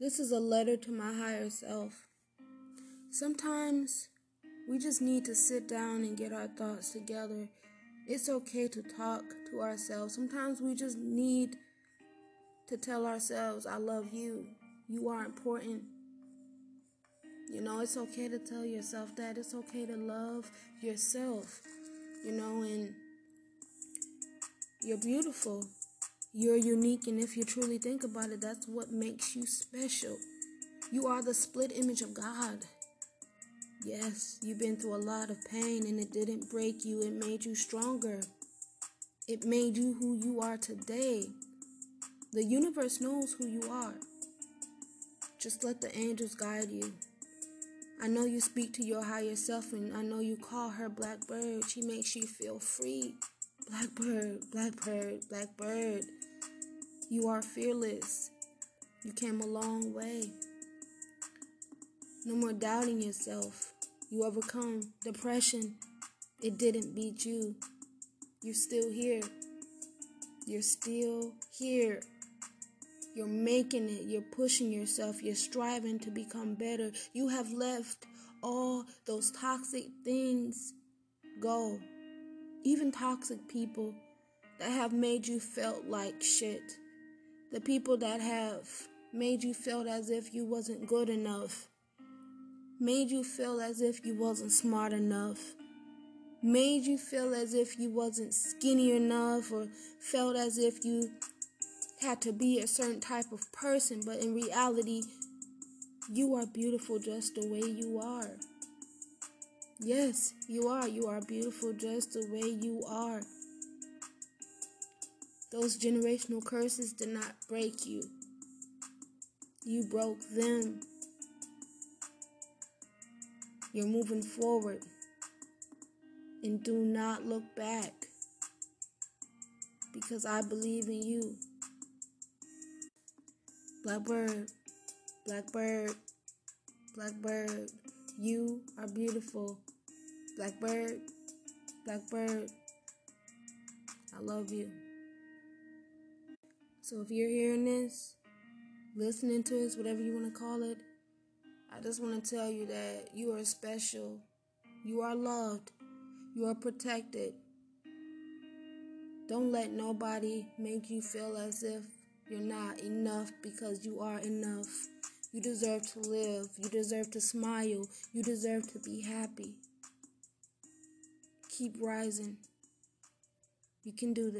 This is a letter to my higher self. Sometimes we just need to sit down and get our thoughts together. It's okay to talk to ourselves. Sometimes we just need to tell ourselves, I love you. You are important. You know, it's okay to tell yourself that. It's okay to love yourself. You know, and you're beautiful. You're unique, and if you truly think about it, that's what makes you special. You are the split image of God. Yes, you've been through a lot of pain, and it didn't break you, it made you stronger. It made you who you are today. The universe knows who you are. Just let the angels guide you. I know you speak to your higher self, and I know you call her Blackbird. She makes you feel free. Blackbird, Blackbird, Blackbird. You are fearless. You came a long way. No more doubting yourself. You overcome depression. It didn't beat you. You're still here. You're still here. You're making it. You're pushing yourself. You're striving to become better. You have left all those toxic things go even toxic people that have made you felt like shit. The people that have made you feel as if you wasn't good enough. Made you feel as if you wasn't smart enough. Made you feel as if you wasn't skinny enough or felt as if you had to be a certain type of person, but in reality, you are beautiful just the way you are. Yes, you are. You are beautiful just the way you are. Those generational curses did not break you, you broke them. You're moving forward. And do not look back because I believe in you. Blackbird, Blackbird, Blackbird. You are beautiful. Blackbird, Blackbird, I love you. So if you're hearing this, listening to this, whatever you want to call it, I just want to tell you that you are special. You are loved. You are protected. Don't let nobody make you feel as if you're not enough because you are enough. You deserve to live. You deserve to smile. You deserve to be happy. Keep rising. You can do this.